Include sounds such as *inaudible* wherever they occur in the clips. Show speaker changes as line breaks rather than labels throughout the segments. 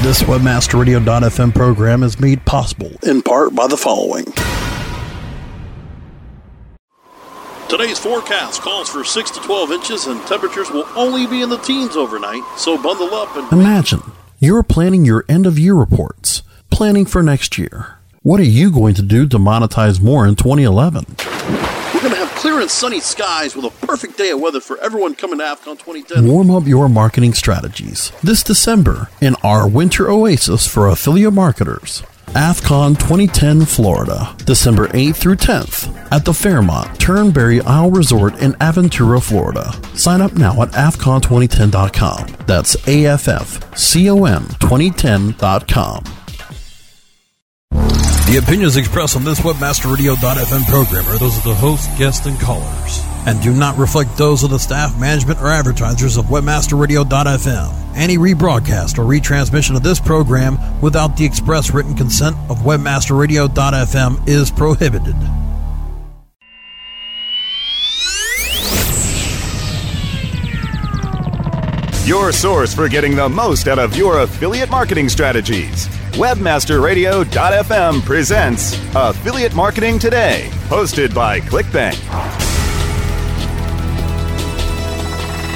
This WebmasterRadio.fm program is made possible in part by the following. Today's forecast calls for 6 to 12 inches and temperatures will only be in the teens overnight, so bundle up and. Imagine you're planning your end of year reports, planning for next year. What are you going to do to monetize more in 2011? We're going to have clear and sunny skies with a perfect day of weather for everyone coming to AffCon 2010. Warm up your marketing strategies this December in our winter oasis for affiliate marketers. AffCon 2010 Florida, December 8th through 10th at the Fairmont Turnberry Isle Resort in Aventura, Florida. Sign up now at AffCon2010.com. That's A-F-F-C-O-M 2010.com. The opinions expressed on this WebmasterRadio.fm program are those of the host, guests, and callers, and do not reflect those of the staff, management, or advertisers of WebmasterRadio.fm. Any rebroadcast or retransmission of this program without the express written consent of WebmasterRadio.fm is prohibited.
Your source for getting the most out of your affiliate marketing strategies. WebmasterRadio.fm presents Affiliate Marketing Today, hosted by ClickBank.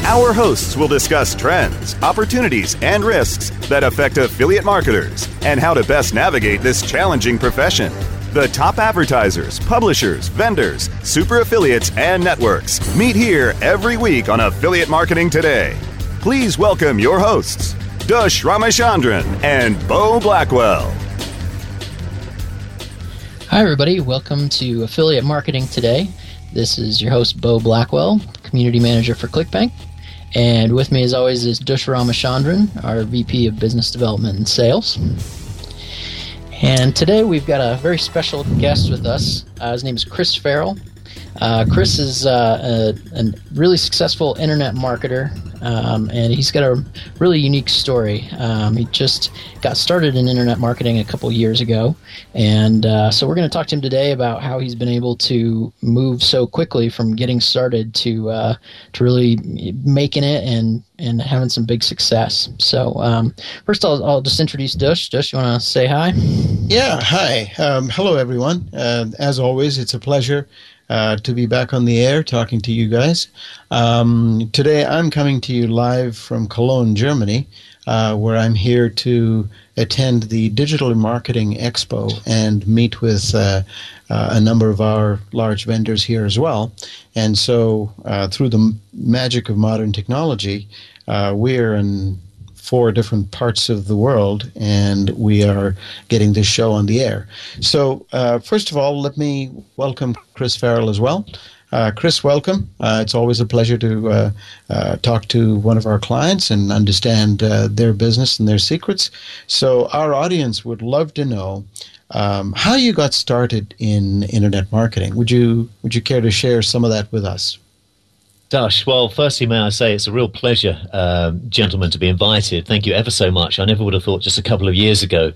Our hosts will discuss trends, opportunities, and risks that affect affiliate marketers and how to best navigate this challenging profession. The top advertisers, publishers, vendors, super affiliates, and networks meet here every week on Affiliate Marketing Today. Please welcome your hosts, Dush Ramachandran, and Bo Blackwell.
Hi, everybody. Welcome to Affiliate Marketing Today. This is your host, Bo Blackwell, Community Manager for ClickBank. And with me, as always, is Dush Ramachandran, our VP of Business Development and Sales. And today we've got a very special guest with us. Uh, his name is Chris Farrell. Uh, Chris is uh, a, a, really successful internet marketer, um, and he's got a really unique story. Um, he just got started in internet marketing a couple years ago, and uh, so we're going to talk to him today about how he's been able to move so quickly from getting started to uh, to really making it and and having some big success. So um, first, I'll, I'll just introduce Dush. Dush, you want to say hi?
Yeah, hi. Um, hello, everyone. Uh, as always, it's a pleasure uh, to be back on the air talking to you guys. Um, today I'm coming to you live from Cologne, Germany, uh, where I'm here to attend the Digital Marketing Expo and meet with uh, uh a number of our large vendors here as well. And so, uh, through the magic of modern technology, we're in four different parts of the world, and we are getting this show on the air. So, uh, first of all, let me welcome Chris Farrell as well. Uh, Chris, welcome. Uh, it's always a pleasure to uh, uh talk to one of our clients and understand uh, their business and their secrets. So, our audience would love to know um, how you got started in internet marketing. Would you Would you care to share some of that with us?
Dush, well, firstly, may I say it's a real pleasure, um, gentlemen, to be invited. Thank you ever so much. I never would have thought just a couple of years ago,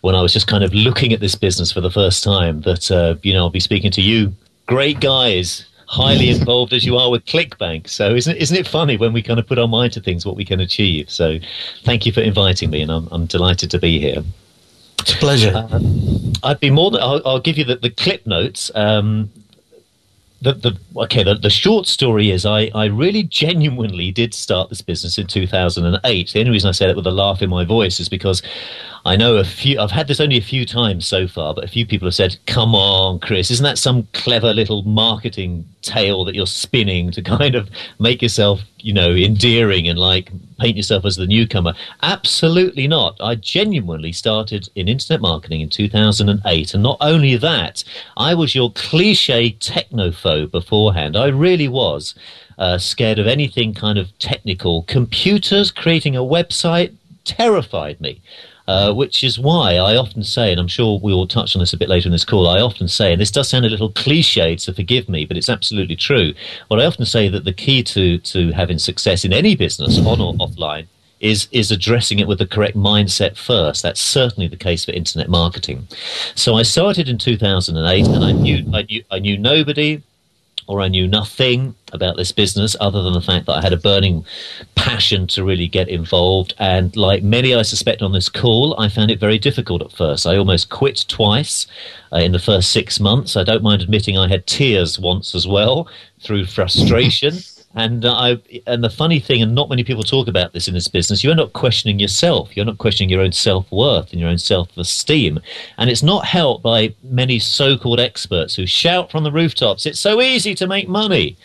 when I was just kind of looking at this business for the first time, that uh, you know I'll be speaking to you, great guys, highly involved as you are with ClickBank. So isn't isn't it funny when we kind of put our mind to things, what we can achieve? So, thank you for inviting me, and I'm I'm delighted to be here.
It's a pleasure. Uh,
I'd be more than I'll, I'll give you the, the Cliff notes. Um, the, the okay the, the short story is I, I really genuinely did start this business in 2008 the only reason i say that with a laugh in my voice is because I know a few, I've had this only a few times so far, but a few people have said, come on, Chris, isn't that some clever little marketing tale that you're spinning to *laughs* kind of make yourself, you know, endearing and like paint yourself as the newcomer? Absolutely not. I genuinely started in internet marketing in 2008. And not only that, I was your cliche technophobe beforehand. I really was. Uh, scared of anything kind of technical. Computers creating a website terrified me. Uh, which is why I often say, and I'm sure we will touch on this a bit later in this call, I often say, and this does sound a little cliched, so forgive me, but it's absolutely true. But I often say that the key to, to having success in any business, on or offline, is is addressing it with the correct mindset first. That's certainly the case for internet marketing. So I started in 2008, and I knew I knew I knew nobody. Or I knew nothing about this business other than the fact that I had a burning passion to really get involved. And like many, I suspect, on this call, I found it very difficult at first. I almost quit twice uh, in the first six months. I don't mind admitting I had tears once as well through frustration. *laughs* And uh, I, and the funny thing, and not many people talk about this in this business, you end up questioning yourself. You're not questioning your own self worth and your own self esteem. And it's not helped by many so called experts who shout from the rooftops, it's so easy to make money.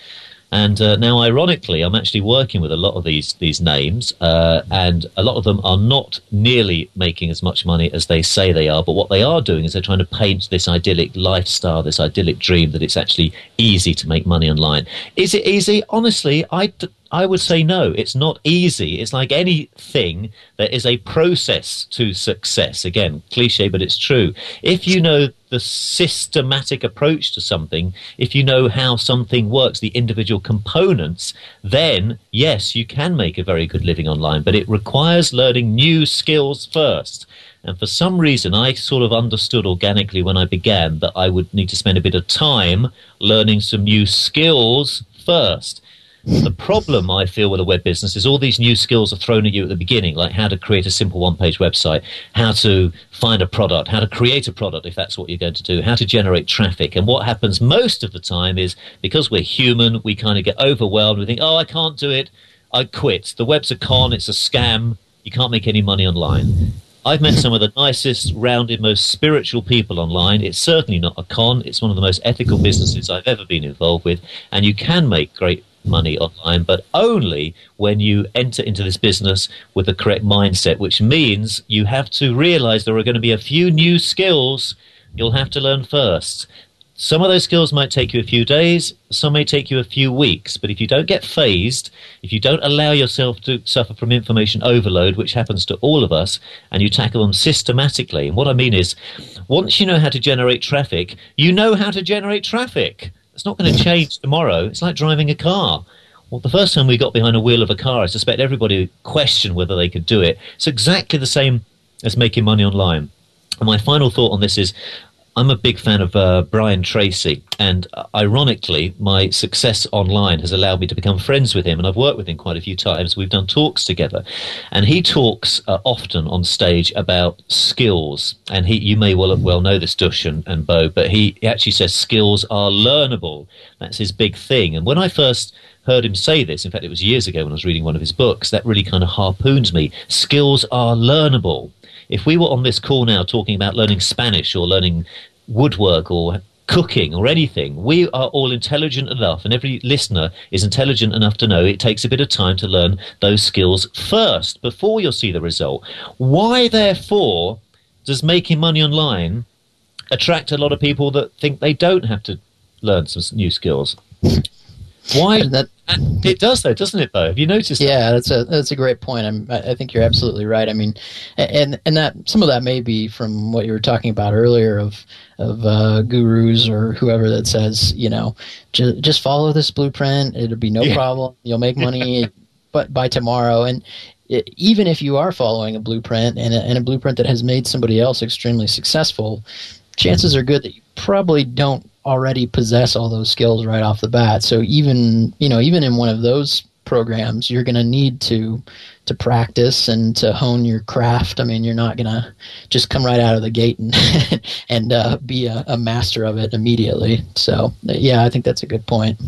And uh, now, ironically, I'm actually working with a lot of these these names, uh, and a lot of them are not nearly making as much money as they say they are. But what they are doing is they're trying to paint this idyllic lifestyle, this idyllic dream that it's actually easy to make money online. Is it easy? Honestly, I, I would say no, it's not easy. It's like anything, there is a process to success. Again, cliche, but it's true. If you know the systematic approach to something, if you know how something works, the individual components, then yes, you can make a very good living online, but it requires learning new skills first. And for some reason, I sort of understood organically when I began that I would need to spend a bit of time learning some new skills first. The problem I feel with a web business is all these new skills are thrown at you at the beginning, like how to create a simple one page website, how to find a product, how to create a product if that's what you're going to do, how to generate traffic. And what happens most of the time is because we're human, we kind of get overwhelmed. We think, oh, I can't do it. I quit. The web's a con, it's a scam. You can't make any money online. I've met some of the nicest, rounded, most spiritual people online. It's certainly not a con. It's one of the most ethical businesses I've ever been involved with. And you can make great money online, but only when you enter into this business with the correct mindset, which means you have to realize there are going to be a few new skills you'll have to learn first. Some of those skills might take you a few days, some may take you a few weeks, but if you don't get phased, if you don't allow yourself to suffer from information overload, which happens to all of us, and you tackle them systematically, and what I mean is, once you know how to generate traffic, you know how to generate traffic. It's not going to change tomorrow. It's like driving a car. Well, the first time we got behind a wheel of a car, I suspect everybody questioned whether they could do it. It's exactly the same as making money online. And my final thought on this is I'm a big fan of uh, Brian Tracy, and uh, ironically, my success online has allowed me to become friends with him, and I've worked with him quite a few times. We've done talks together, and he talks uh, often on stage about skills. And he, you may well well know this, Dush and, and Bo, but he, he actually says skills are learnable. That's his big thing. And when I first heard him say this, in fact, it was years ago when I was reading one of his books, that really kind of harpoons me. Skills are learnable if we were on this call now talking about learning Spanish or learning woodwork or cooking or anything, we are all intelligent enough, and every listener is intelligent enough to know it takes a bit of time to learn those skills first before you'll see the result. Why, therefore, does making money online attract a lot of people that think they don't have to learn some new skills? Why? that, it does, though, doesn't it? Though, have you noticed?
Yeah, that? that's a that's a great point. I'm, I think you're absolutely right. I mean, and and that some of that may be from what you were talking about earlier of of uh, gurus or whoever that says, you know, just just follow this blueprint. It'll be no yeah. problem. You'll make money, but by tomorrow. And it, even if you are following a blueprint and a, and a blueprint that has made somebody else extremely successful, chances are good that you probably don't already possess all those skills right off the bat. So even you know even in one of those programs, you're going to need to to practice and to hone your craft. I mean, you're not going to just come right out of the gate and *laughs* and uh, be a, a master of it immediately. So yeah, I think that's a good point.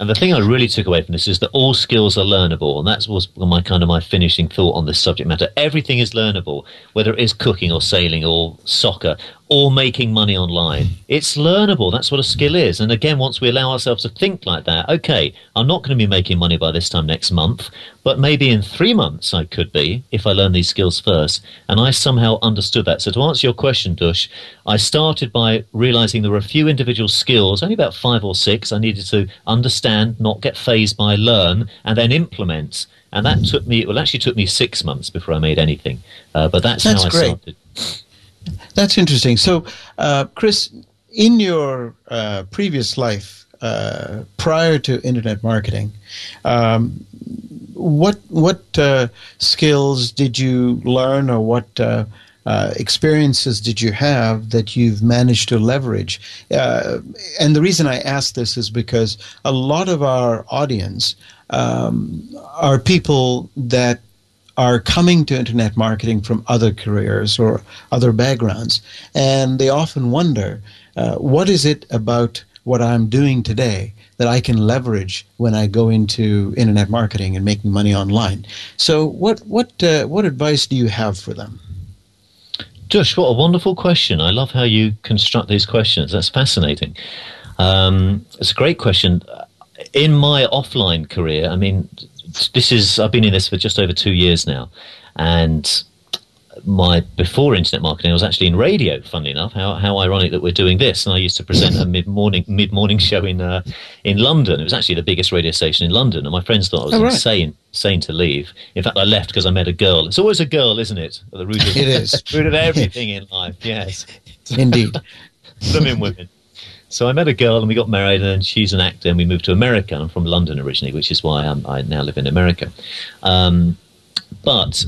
And the thing I really took away from this is that all skills are learnable, and that was my kind of my finishing thought on this subject matter. Everything is learnable, whether it is cooking or sailing or soccer or making money online. It's learnable. That's what a skill is. And again, once we allow ourselves to think like that, okay, I'm not going to be making money by this time next month, but maybe in three months I could be if I learn these skills first. And I somehow understood that. So to answer your question, Dush, I started by realizing there were a few individual skills, only about five or six, I needed to understand, not get phased by, learn, and then implement. And that took me, well, actually took me six months before I made anything. Uh, but that's,
that's
how I
great.
started.
That's interesting. So, uh, Chris, in your uh, previous life, uh, prior to internet marketing, um, what what uh, skills did you learn, or what uh, uh, experiences did you have that you've managed to leverage? And the reason I ask this is because a lot of our audience um, are people that are coming to internet marketing from other careers or other backgrounds, and they often wonder, uh, what is it about what I'm doing today that I can leverage when I go into internet marketing and making money online. So, what what uh, what advice do you have for them?
Dush, what a wonderful question! I love how you construct these questions. That's fascinating. Um, it's a great question. In my offline career, I mean, this is I've been in this for just over two years now, and my before internet marketing, I was actually in radio. Funnily enough, how how ironic that we're doing this. And I used to present a *laughs* mid morning mid morning show in uh, in London. It was actually the biggest radio station in London, and my friends thought I was oh, right. insane insane to leave. In fact, I left because I met a girl. It's always a girl, isn't it?
At The root of, it is *laughs*
root of everything in life. Yes,
indeed. *laughs*
Women, women. So I met a girl and we got married, and she's an actor, and we moved to America. I'm from London originally, which is why I'm, i now live in America. Um, but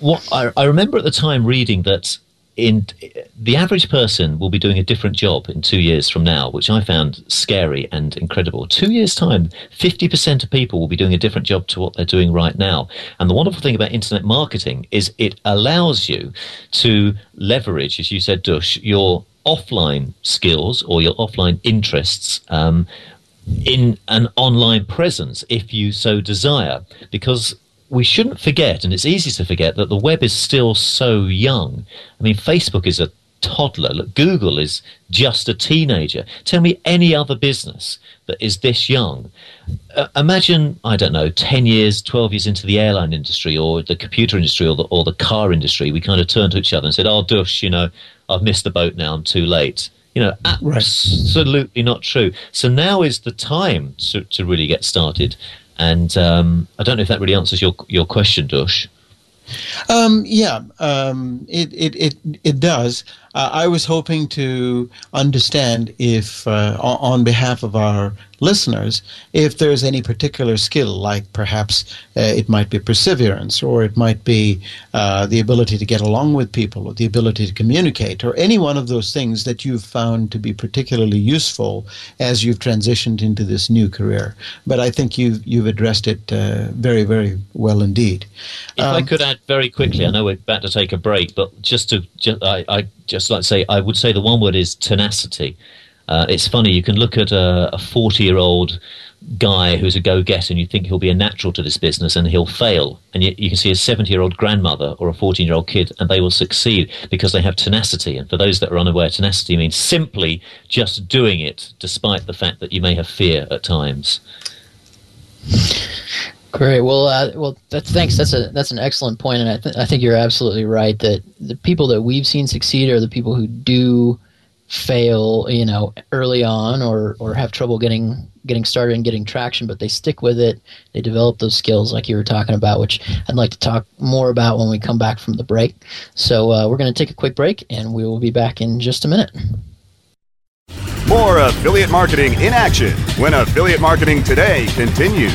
what I, I remember at the time reading that in the average person will be doing a different job in two years from now, which I found scary and incredible. Two years' time, 50% of people will be doing a different job to what they're doing right now. And the wonderful thing about internet marketing is it allows you to leverage, as you said, Dush, your offline skills or your offline interests um, in an online presence if you so desire. Because we shouldn't forget, and it's easy to forget, that the web is still so young. I mean, Facebook is a toddler. Look, Google is just a teenager. Tell me any other business that is this young. Uh, imagine, I don't know, 10 years, 12 years into the airline industry or the computer industry or the, or the car industry. We kind of turned to each other and said, oh, Dush, you know, I've missed the boat now. I'm too late. You know, absolutely right. not true. So now is the time to, to really get started. And um, I don't know if that really answers your your question, Dush.
Um, yeah, um, it, it, it, it does. Uh, I was hoping to understand if, uh, on behalf of our listeners if there's any particular skill, like perhaps uh, it might be perseverance, or it might be uh, the ability to get along with people, or the ability to communicate, or any one of those things that you've found to be particularly useful as you've transitioned into this new career. But I think you've you've addressed it uh, very very well indeed.
If um, I could add very quickly, I know we're about to take a break, but just to just, I, I just like to say, I would say the one word is tenacity. Uh, it's funny, you can look at a 40 year old guy who's a go getter and you think he'll be a natural to this business and he'll fail. And yet you can see a 70 year old grandmother or a 14 year old kid and they will succeed because they have tenacity. And for those that are unaware, tenacity means simply just doing it despite the fact that you may have fear at times.
Great. Well, uh, well, thanks. That's a that's an excellent point, and I, th- I think you're absolutely right that the people that we've seen succeed are the people who do fail, you know, early on or or have trouble getting getting started and getting traction, but they stick with it. They develop those skills like you were talking about, which I'd like to talk more about when we come back from the break. So uh, we're going to take a quick break, and we will be back in just a minute.
More affiliate marketing in action when affiliate marketing today continues.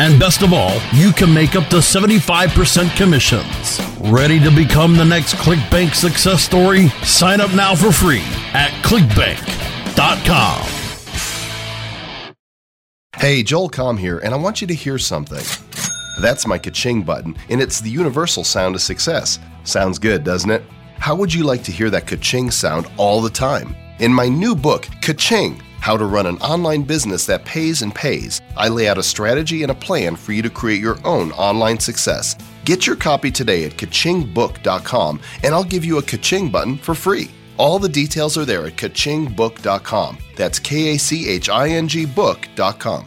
And best of all, you can make up to 75% commissions. Ready to become the next ClickBank success story? Sign up now for free at ClickBank
Hey, Joel Comm here, and I want you to hear something. That's my ka-ching button, and it's the universal sound of success. Sounds good, doesn't it? How would you like to hear that ka-ching sound all the time? In my new book, Ka-ching, How to Run an Online Business That Pays and Pays, I lay out a strategy and a plan for you to create your own online success. Get your copy today at kachingbook.com, and I'll give you a ka-ching button for free. All the details are there at kachingbook.com. That's K A C H I N G book.com.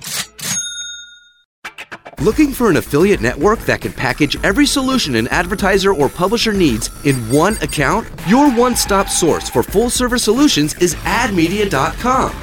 Looking for an affiliate network that can package every solution an advertiser or publisher needs in one account? Your one stop source for full service solutions is admedia.com.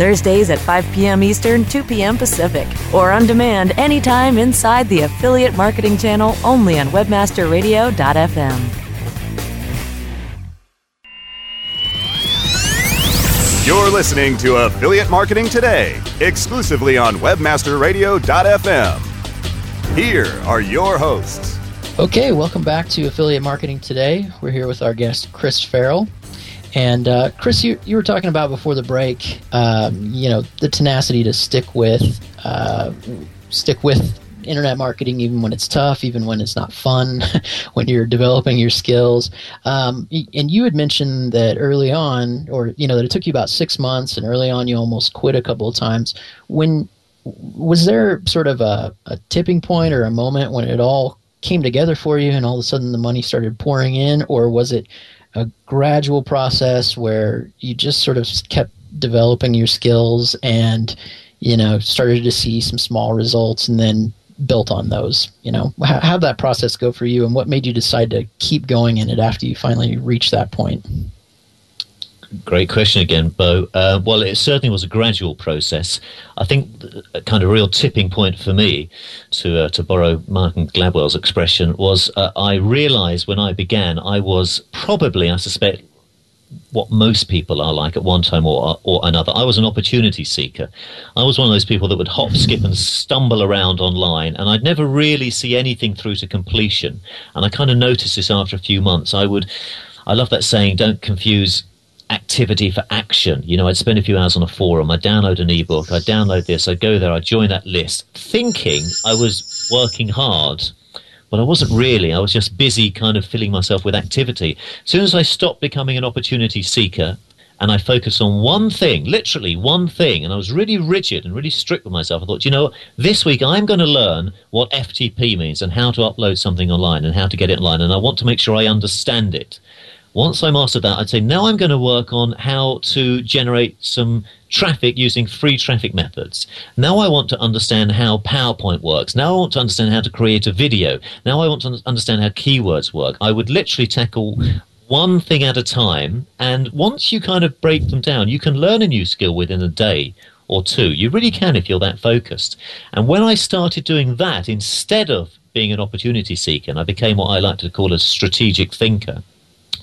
Thursdays at 5 p.m. Eastern, 2 p.m. Pacific, or on demand anytime inside the Affiliate Marketing Channel only on WebmasterRadio.fm.
You're listening to Affiliate Marketing Today, exclusively on WebmasterRadio.fm. Here are your hosts.
Okay, welcome back to Affiliate Marketing Today. We're here with our guest, Chris Farrell. And uh, Chris, you, you were talking about before the break, um, you know, the tenacity to stick with, uh, stick with internet marketing even when it's tough, even when it's not fun, *laughs* when you're developing your skills. Um, and you had mentioned that early on, or you know, that it took you about six months, and early on you almost quit a couple of times. When was there sort of a, a tipping point or a moment when it all came together for you, and all of a sudden the money started pouring in, or was it a gradual process where you just sort of kept developing your skills and you know started to see some small results and then built on those you know. How, how that process go for you and what made you decide to keep going in it after you finally reached that point
Great question again, Bo. Uh, well, it certainly was a gradual process. I think a kind of real tipping point for me, to uh, to borrow Martin Gladwell's expression, was uh, I realised when I began I was probably, I suspect, what most people are like at one time or, or another. I was an opportunity seeker. I was one of those people that would hop, skip, and stumble around online, and I'd never really see anything through to completion. And I kind of noticed this after a few months. I would, I love that saying, don't confuse activity for action. You know, I'd spend a few hours on a forum, I'd download an ebook, I'd download this, I'd go there, I'd join that list, thinking I was working hard. But I wasn't really. I was just busy kind of filling myself with activity. As soon as I stopped becoming an opportunity seeker and I focused on one thing, literally one thing, and I was really rigid and really strict with myself, I thought, you know, this week I'm going to learn what FTP means and how to upload something online and how to get it online, and I want to make sure I understand it. Once I mastered that, I'd say now I'm going to work on how to generate some traffic using free traffic methods. Now I want to understand how PowerPoint works. Now I want to understand how to create a video. Now I want to understand how keywords work. I would literally tackle one thing at a time. And once you kind of break them down, you can learn a new skill within a day or two. You really can if you're that focused. And when I started doing that instead of being an opportunity seeker, and I became what I like to call a strategic thinker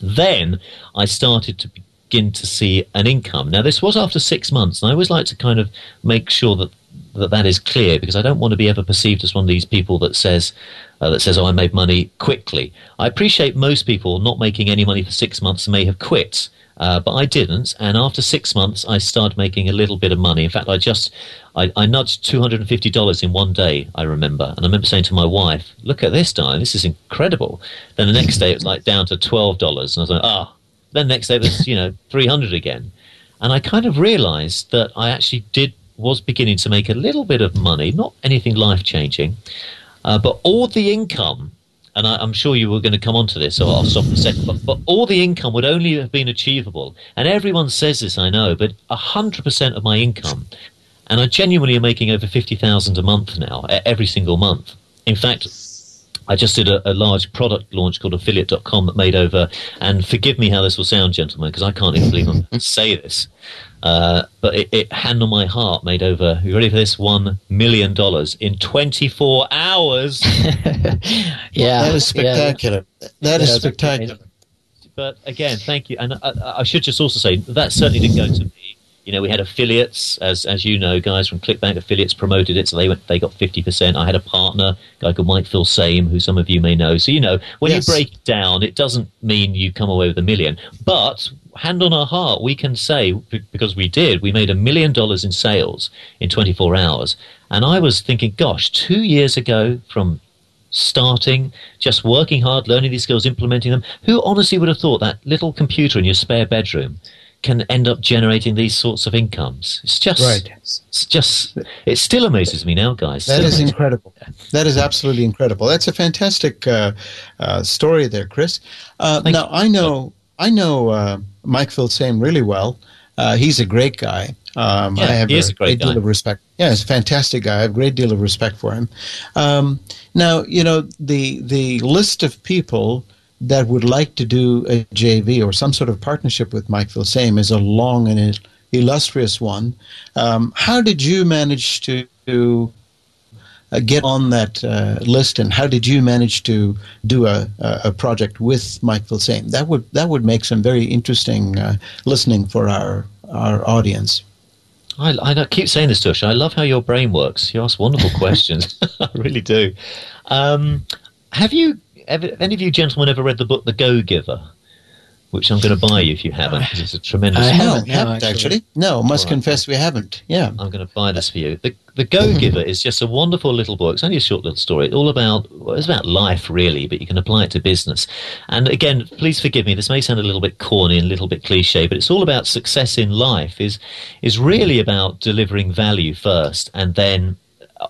then I started to begin to see an income. Now, this was after six months, and I always like to kind of make sure that that, that is clear because I don't want to be ever perceived as one of these people that says uh, that says, "Oh, I made money quickly." I appreciate most people not making any money for six months may have quit. Uh, but I didn't, and after six months, I started making a little bit of money. In fact, I just I, I nudged two hundred and fifty dollars in one day. I remember, and I remember saying to my wife, "Look at this, darling, this is incredible." Then the next day, it was like down to twelve dollars, and I was like, "Ah." Oh. Then the next day, it was you know three hundred again, and I kind of realised that I actually did was beginning to make a little bit of money, not anything life changing, uh, but all the income and I, am sure you were going to come on to this, so I'll stop for a second. But, but all the income would only have been achievable, and everyone says this, I know, but 100% of my income, and I genuinely am making over 50000 a month now, every single month. In fact, I just did a, a, large product launch called affiliate.com that made over, and forgive me how this will sound, gentlemen, because I can't even believe I'm *laughs* say this. Uh, but it, it, hand on my heart, made over, you ready for this? $1 million in 24 hours. *laughs*
yeah.
That is spectacular. Yeah. That is spectacular.
But again, thank you. And I, I, should just also say that certainly didn't go to me You know, we had affiliates, as as you know, guys from ClickBank affiliates promoted it, so they went they got fifty percent. I had a partner, a guy called Mike Filsaime, who some of you may know. So you know, when yes. you break it down, it doesn't mean you come away with a million, but hand on our heart, we can say because we did, we made a million dollars in sales in twenty four hours. And I was thinking, gosh, two years ago from starting, just working hard, learning these skills, implementing them. Who honestly would have thought that little computer in your spare bedroom can end up generating these sorts of incomes. It's just, right. it's just, it still amazes me now, guys.
That is *laughs* incredible. That is absolutely incredible. That's a fantastic uh, uh, story there, Chris. Uh, now you. I know, I know uh, Mike Filsaime really well. Uh, he's a great guy. Um,
yeah,
I have
a,
a
great,
great deal of respect. Yeah, he's a fantastic guy. I have a great deal of respect for him. Um, now, you know the the list of people that would like to do a JV or some sort of partnership with Mike Filsaime is a long and illustrious one. Um, how did you manage to, uh, get on that uh, list, and how did you manage to do a, a project with Mike Filsaime? That would that would make some very interesting uh, listening for our our audience.
I, I keep saying this, Dush. I love how your brain works. You ask wonderful *laughs* questions. *laughs* I really do. Um, have you ever, any of you gentlemen ever read the book The Go Giver? Which I'm going to buy you if you haven't, because it's a tremendous.
I haven't, no, haven't actually. No, must right. confess we haven't. Yeah,
I'm going to buy this for you. The The Go Giver is just a wonderful little book. It's only a short little story. It's all about well, it's about life really, but you can apply it to business. And again, please forgive me. This may sound a little bit corny and a little bit cliche, but it's all about success in life. is is really about delivering value first, and then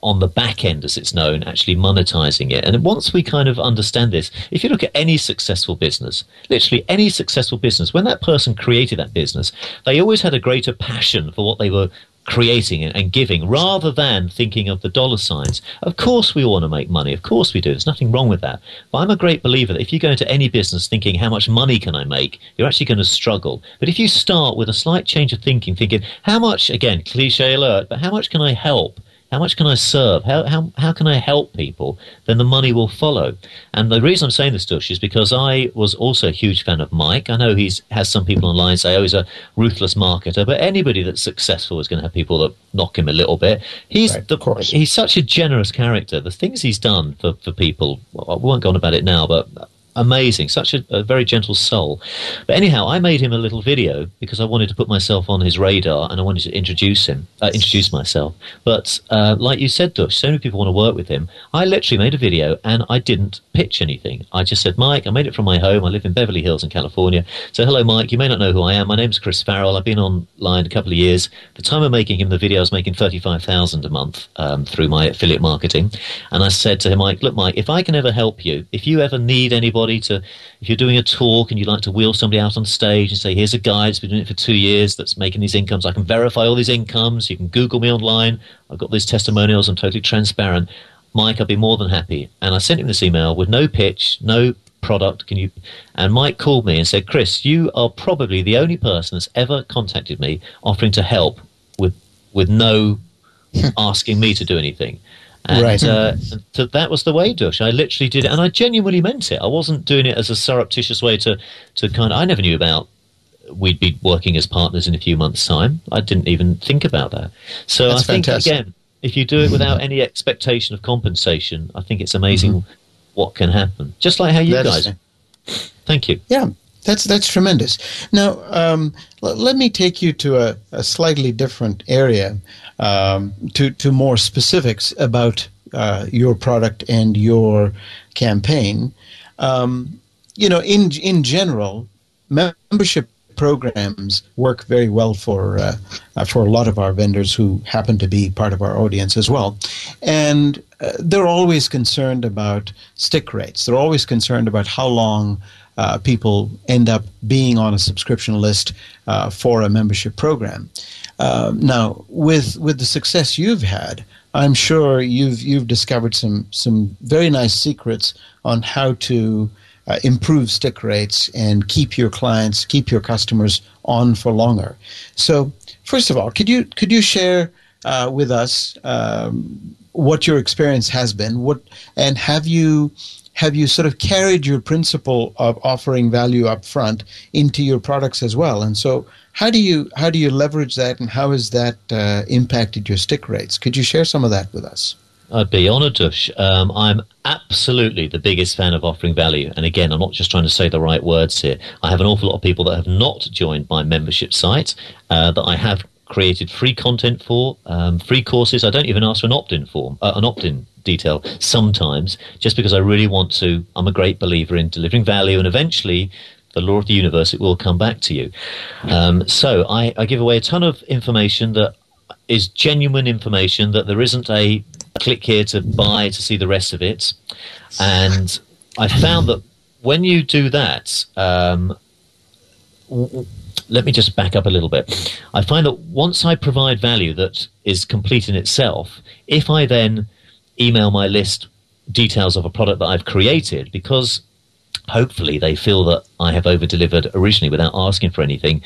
on the back end, as it's known, actually monetizing it. And once we kind of understand this, if you look at any successful business, literally any successful business, when that person created that business, they always had a greater passion for what they were creating and giving rather than thinking of the dollar signs. Of course, we want to make money. Of course, we do. There's nothing wrong with that. But I'm a great believer that if you go into any business thinking, how much money can I make, you're actually going to struggle. But if you start with a slight change of thinking, thinking, how much, again, cliche alert, but how much can I help? How much can I serve? How, how, how can I help people? Then the money will follow. And the reason I'm saying this, Dush, is because I was also a huge fan of Mike. I know he has some people online say, oh, he's a ruthless marketer, but anybody that's successful is going to have people that knock him a little bit. He's, right, the, he's such a generous character. The things he's done for, for people, I won't go on about it now, but amazing, such a, a, very gentle soul. But anyhow, I made him a little video because I wanted to put myself on his radar and I wanted to introduce him, uh, introduce myself. But uh, like you said, Dush, so many people want to work with him. I literally made a video and I didn't pitch anything. I just said, Mike, I made it from my home. I live in Beverly Hills in California. So hello, Mike. You may not know who I am. My name's Chris Farrell. I've been online a couple of years. The time of making him the video, I was making thirty-five thousand a month um, through my affiliate marketing. And I said to him, Mike, look, Mike, if I can ever help you, if you ever need anybody anybody to, if you're doing a talk and you'd like to wheel somebody out on stage and say, here's a guy that's been doing it for two years that's making these incomes, I can verify all these incomes. You can Google me online. I've got these testimonials. I'm totally transparent. Mike, I'd be more than happy. And I sent him this email with no pitch, no product. Can you? And Mike called me and said, Chris, you are probably the only person that's ever contacted me offering to help with with no *laughs* asking me to do anything. And right. uh, that was the way, Dush. I literally did it, and I genuinely meant it. I wasn't doing it as a surreptitious way to, to kind of. I never knew about we'd be working as partners in a few months' time. I didn't even think about that. So That's I think fantastic. again, if you do it without any expectation of compensation, I think it's amazing mm-hmm. what can happen. Just like how you that guys. Thank you.
Yeah, that's that's tremendous. Now, um, l- let me take you to a, a slightly different area um, to, to more specifics about uh, your product and your campaign. Um, you know, in in general, membership programs work very well for uh, for a lot of our vendors who happen to be part of our audience as well, and uh, they're always concerned about stick rates. They're always concerned about how long uh, people end up being on a subscription list uh, for a membership program. Um, now, with with the success you've had, I'm sure you've you've discovered some some very nice secrets on how to uh, improve stick rates and keep your clients, keep your customers on for longer. So, first of all, could you could you share uh, with us um, what your experience has been. What and have you have you sort of carried your principle of offering value up front into your products as well? And so, how do you how do you leverage that, and how has that uh, impacted your stick rates? Could you share some of that with us?
I'd be honoured, Dush. Um, I'm absolutely the biggest fan of offering value. And again, I'm not just trying to say the right words here. I have an awful lot of people that have not joined my membership site uh, that I have created free content for, um, free courses. I don't even ask for an opt-in form, uh, an opt-in detail sometimes, just because I really want to. I'm a great believer in delivering value, and eventually, the law of the universe, it will come back to you. Um, so I, I give away a ton of information that is genuine information that there isn't a click here to buy to see the rest of it. And I found that when you do that, um, let me just back up a little bit. I find that once I provide value that is complete in itself, if I then email my list details of a product that I've created, because hopefully they feel that I have over delivered originally without asking for anything,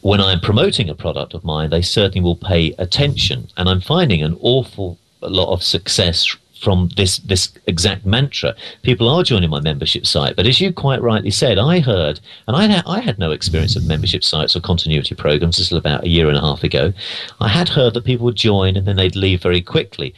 when I'm promoting a product of mine, they certainly will pay attention. And I'm finding an awful lot of success from this this exact mantra. People are joining my membership site, but as you quite rightly said, I heard, and I had, I had no experience of membership sites or continuity programs until about a year and a half ago. I had heard that people would join and then they'd leave very quickly.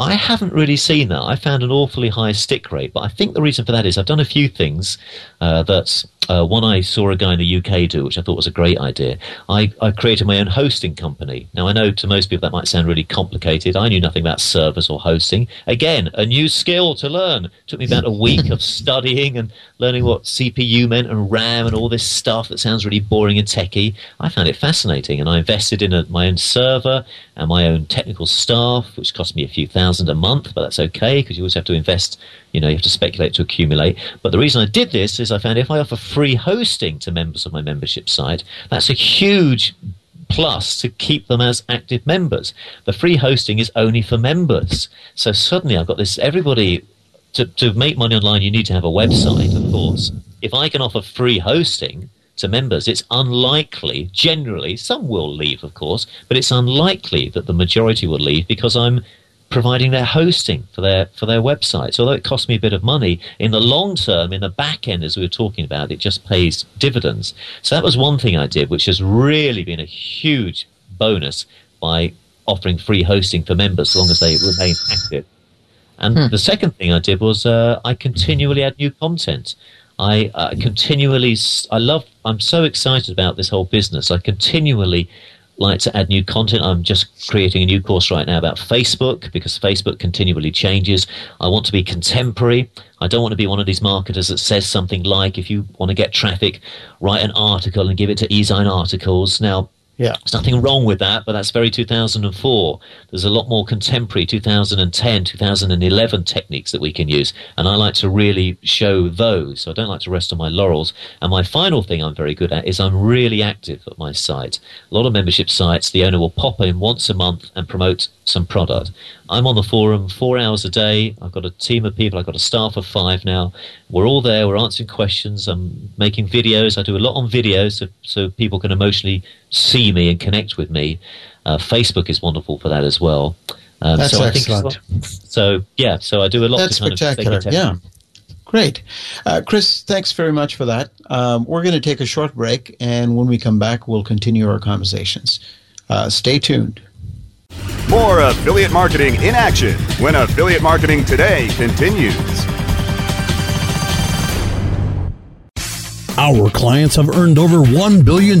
I haven't really seen that. I found an awfully high stick rate, but I think the reason for that is I've done a few things uh, that uh, one I saw a guy in the UK do, which I thought was a great idea. I, I created my own hosting company. Now, I know to most people that might sound really complicated. I knew nothing about servers or hosting. Again, a new skill to learn. It took me about a week of *laughs* studying and learning what CPU meant and RAM and all this stuff that sounds really boring and techy. I found it fascinating, and I invested in a, my own server and my own technical staff, which cost me a few thousand a month, but that's okay because you always have to invest you know, you have to speculate to accumulate. But the reason I did this is I found if I offer free hosting to members of my membership site, that's a huge plus to keep them as active members. The free hosting is only for members. So suddenly I've got this everybody to, to make money online you need to have a website, of course. If I can offer free hosting to members, it's unlikely, generally, some will leave, of course, but it's unlikely that the majority will leave because I'm providing their hosting for their for their websites. Although it costs me a bit of money, in the long term, in the back end, as we were talking about, it just pays dividends. So that was one thing I did, which has really been a huge bonus by offering free hosting for members, so long as they remain active. And hmm. the second thing I did was uh, I continually add new content. I uh, continually, I love, I'm so excited about this whole business. I continually like to add new content. I'm just creating a new course right now about Facebook because Facebook continually changes. I want to be contemporary. I don't want to be one of these marketers that says something like, if you want to get traffic, write an article and give it to EzineArticles. Now, yeah. There's nothing wrong with that, but that's very 2004. There's a lot more contemporary 2010, 2011 techniques that we can use, and I like to really show those. So I don't like to rest on my laurels. And my final thing I'm very good at is I'm really active at my site. A lot of membership sites, the owner will pop in once a month and promote some product. I'm on the forum four hours a day. I've got a team of people. I've got a staff of five now. We're all there. We're answering questions. I'm making videos. I do a lot on videos so, so people can emotionally see me and connect with me. Uh, Facebook is wonderful for that as well.
Um, That's so excellent.
so yeah, so I do a lot.
That's
to kind
spectacular. Of yeah. Great. Uh, Chris, thanks very much for that. Um, we're going to take a short break, and when we come back, we'll continue our conversations. Uh, stay tuned.
More affiliate marketing in action when Affiliate Marketing Today continues.
Our clients have earned over $1 billion.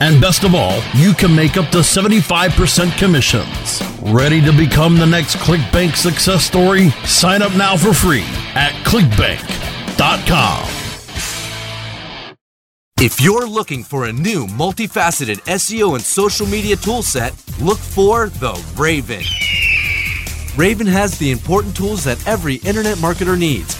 And best of all, you can make up to 75% commissions. Ready to become the next ClickBank success story? Sign up now for free at clickbank.com.
If you're looking for a new multifaceted SEO and social media toolset, look for the Raven. Raven has the important tools that every internet marketer needs.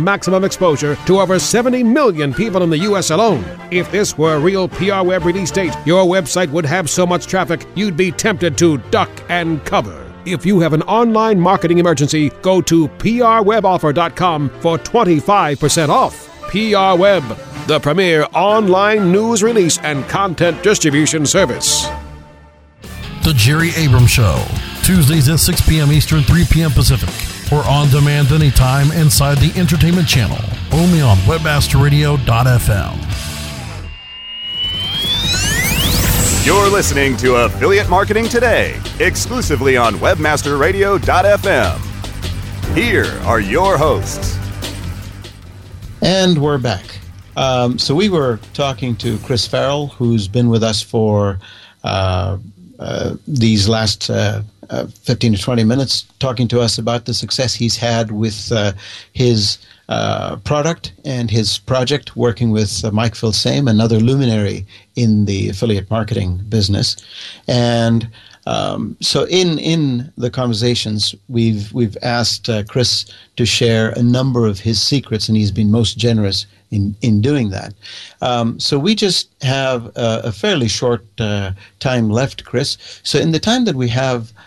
maximum exposure to over 70 million people in the U.S. alone. If this were a real PR Web release date, your website would have so much traffic you'd be tempted to duck and cover. If you have an online marketing emergency, go to prweboffer.com for 25% off. PR Web, the premier online news release and content distribution service.
The Jerry Abrams Show, Tuesdays at 6 p.m. Eastern, 3 p.m. Pacific or on demand anytime inside the entertainment channel, only on webmasterradio.fm.
You're listening to Affiliate Marketing Today, exclusively on webmasterradio.fm. Here are your hosts.
And we're back. Um, so we were talking to Chris Farrell, who's been with us for uh, uh, these last uh, uh, 15 to 20 minutes talking to us about the success he's had with uh, his uh, product and his project working with uh, Mike Filsaime, another luminary in the affiliate marketing business. And um, so in in the conversations, we've we've asked uh, Chris to share a number of his secrets, and he's been most generous in in doing that. Um, so we just have a, a fairly short uh, time left, Chris. So in the time that we have uh,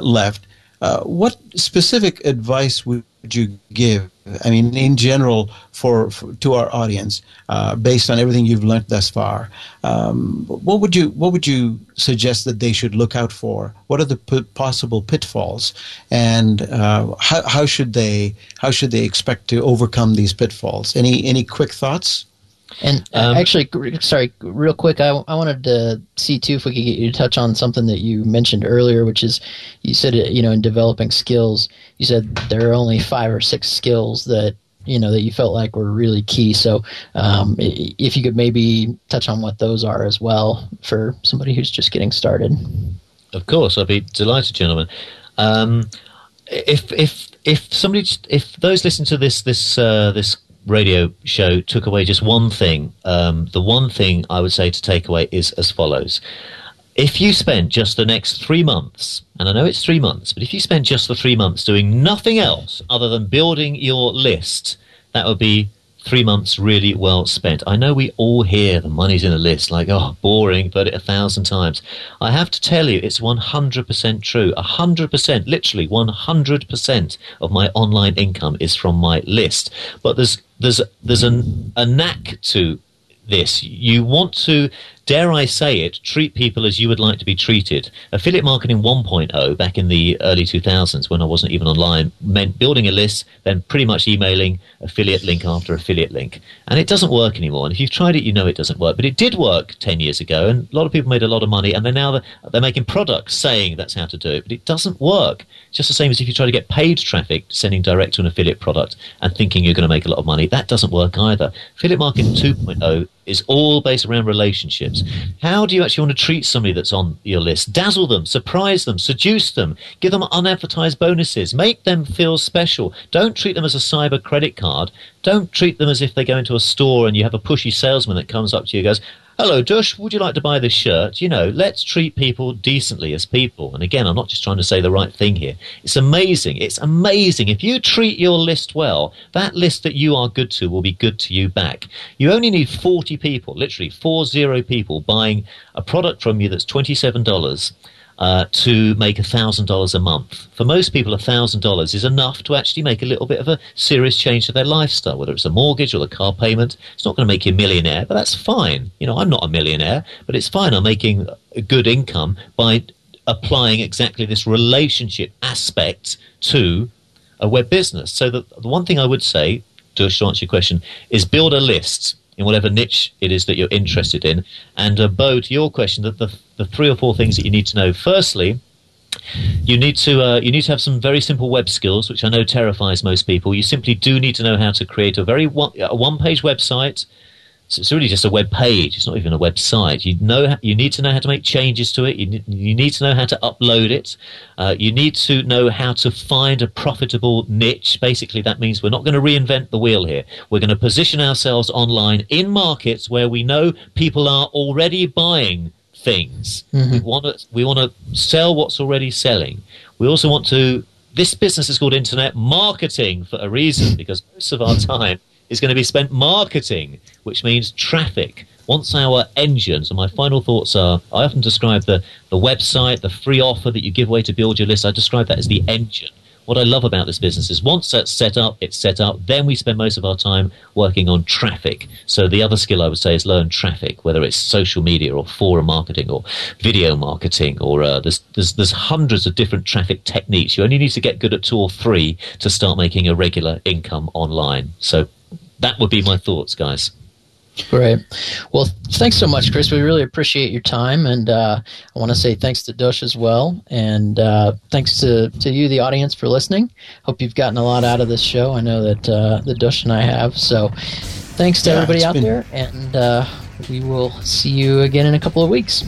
left. Uh, what specific advice would you give? I mean, in general, for, for to our audience, uh, based on everything you've learned thus far, um, what would you what would you suggest that they should look out for? What are the p- possible pitfalls, and uh, how, how should they how should they expect to overcome these pitfalls? Any any quick thoughts?
And uh, um, actually, sorry, real quick, I, I wanted to see too if we could get you to touch on something that you mentioned earlier, which is you said, you know, in developing skills, you said there are only five or six skills that you know that you felt like were really key. So, um, if you could maybe touch on what those are as well for somebody who's just getting started.
Of course, I'd be delighted, gentlemen. Um, if if if somebody if those listen to this this uh, this radio show took away just one thing, um, the one thing I would say to take away is as follows. If you spent just the next three months, and I know it's three months, but if you spent just the three months doing nothing else other than building your list, that would be three months really well spent. I know we all hear the money's in a list, like, oh, boring, but it a thousand times. I have to tell you, it's 100% true. 100%, literally 100% of my online income is from my list. But there's, there's, there's an, a knack to this. You want to dare I say it, treat people as you would like to be treated. Affiliate marketing 1.0 back in the early 2000s when I wasn't even online meant building a list, then pretty much emailing affiliate link after affiliate link. And it doesn't work anymore. And if you've tried it, you know it doesn't work. But it did work 10 years ago, and a lot of people made a lot of money, and they're now they're making products saying that's how to do it. But it doesn't work. It's just the same as if you try to get paid traffic sending direct to an affiliate product and thinking you're going to make a lot of money. That doesn't work either. Affiliate marketing 2.0 is all based around relationships. How do you actually want to treat somebody that's on your list? Dazzle them, surprise them, seduce them, give them unadvertised bonuses, make them feel special. Don't treat them as a cyber credit card. Don't treat them as if they go into a store and you have a pushy salesman that comes up to you and goes, hello, Dush, would you like to buy this shirt? You know, let's treat people decently as people. And again, I'm not just trying to say the right thing here. It's amazing. It's amazing. If you treat your list well, that list that you are good to will be good to you back. You only need 40 people, literally four zero people buying a product from you that's $27 uh, to make $1,000 a month. For most people, $1,000 is enough to actually make a little bit of a serious change to their lifestyle, whether it's a mortgage or a car payment. It's not going to make you a millionaire, but that's fine. You know, I'm not a millionaire, but it's fine. I'm making a good income by applying exactly this relationship aspect to a web business. So the, the one thing I would say, to answer your question, is build a list in whatever niche it is that you're interested in. And uh, Bo, to your question, that the, the three or four things that you need to know. Firstly, you need to uh, you need to have some very simple web skills, which I know terrifies most people. You simply do need to know how to create a very one, a one page website so it's really just a web page. It's not even a website. You know, you need to know how to make changes to it. You, you need to know how to upload it. Uh, you need to know how to find a profitable niche. Basically, that means we're not going to reinvent the wheel here. We're going to position ourselves online in markets where we know people are already buying things. Mm-hmm. We want to we want to sell what's already selling. We also want to. This business is called internet marketing for a reason because most of our time is going to be spent marketing, which means traffic. Once our engine, so my final thoughts are I often describe the, the website, the free offer that you give away to build your list, I describe that as the engine. What I love about this business is once that's set up, it's set up, then we spend most of our time working on traffic. So the other skill I would say is learn traffic, whether it's social media or forum marketing or video marketing or uh, there's, there's, there's hundreds of different traffic techniques. You only need to get good at two or three to start making a regular income online. So that would be my thoughts, guys.
Great. Well, thanks so much, Chris. We really appreciate your time, and uh, I want to say thanks to Dush as well, and uh, thanks to, to you, the audience, for listening. Hope you've gotten a lot out of this show. I know that uh, the Dush and I have. So, thanks to yeah, everybody out been... there, and uh, we will see you again in a couple of weeks.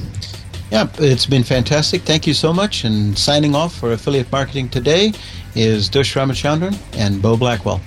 Yeah, it's been fantastic. Thank you so much. And signing off for affiliate marketing today is Dush Ramachandran and Bo Blackwell.